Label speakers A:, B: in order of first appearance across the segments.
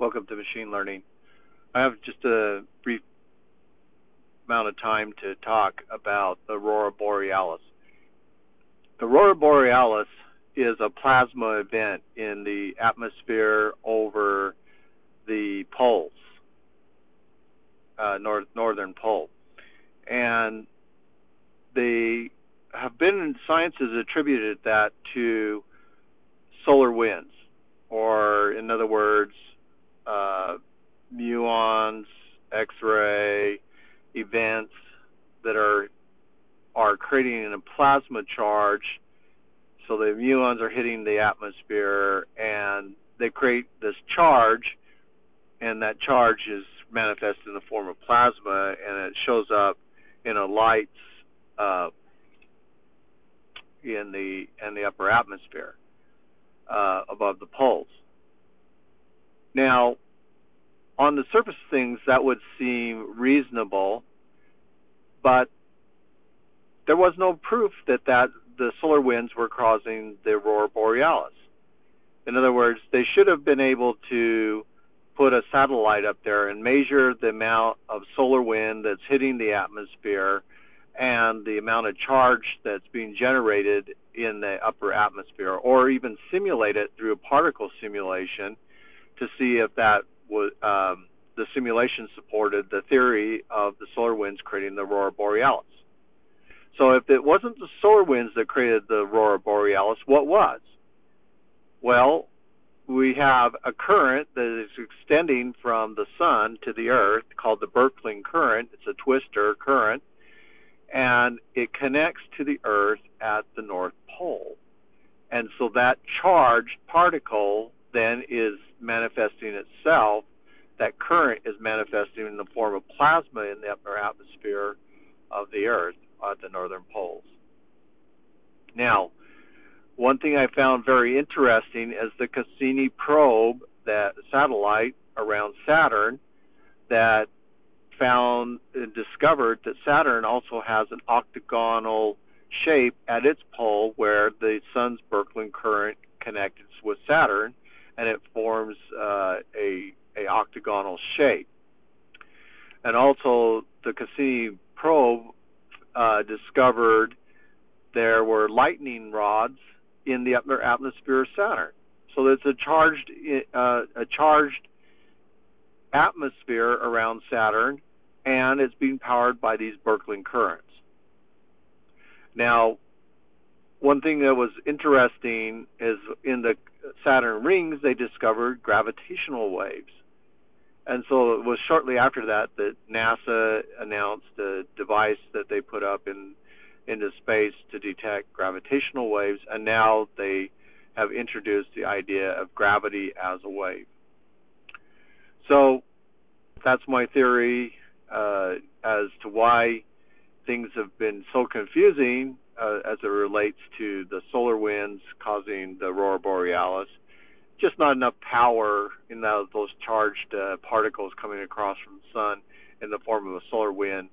A: Welcome to Machine Learning. I have just a brief amount of time to talk about Aurora Borealis. Aurora Borealis is a plasma event in the atmosphere over the poles, uh, north, northern pole. And they have been, science has attributed that to solar winds, or in other words, uh, muons, X-ray events that are are creating a plasma charge. So the muons are hitting the atmosphere and they create this charge, and that charge is manifested in the form of plasma, and it shows up in a light uh, in the in the upper atmosphere uh, above the poles. Now, on the surface of things, that would seem reasonable, but there was no proof that, that the solar winds were causing the aurora borealis. In other words, they should have been able to put a satellite up there and measure the amount of solar wind that's hitting the atmosphere and the amount of charge that's being generated in the upper atmosphere, or even simulate it through a particle simulation to see if that was um, the simulation supported the theory of the solar winds creating the aurora borealis. So if it wasn't the solar winds that created the aurora borealis, what was? Well, we have a current that is extending from the sun to the earth called the Birkeland current. It's a twister current, and it connects to the earth at the North Pole. And so that charged particle then is manifesting itself. That current is manifesting in the form of plasma in the upper atmosphere of the Earth at the northern poles. Now, one thing I found very interesting is the Cassini probe, that satellite around Saturn, that found and discovered that Saturn also has an octagonal shape at its pole where the sun's Birkeland current connects with Saturn and it forms uh, a a octagonal shape. And also the Cassini probe uh, discovered there were lightning rods in the upper atmosphere of Saturn. So there's a charged uh, a charged atmosphere around Saturn, and it's being powered by these Birkeland currents. Now, one thing that was interesting is in the Saturn rings they discovered gravitational waves. And so it was shortly after that that NASA announced a device that they put up in into space to detect gravitational waves, and now they have introduced the idea of gravity as a wave. So that's my theory uh, as to why things have been so confusing uh, as it relates to the solar winds causing the aurora borealis. Just not enough power in those charged uh, particles coming across from the sun in the form of a solar wind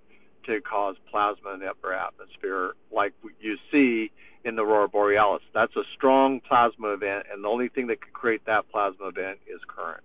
A: to cause plasma in the upper atmosphere, like you see in the aurora borealis. That's a strong plasma event, and the only thing that could create that plasma event is current.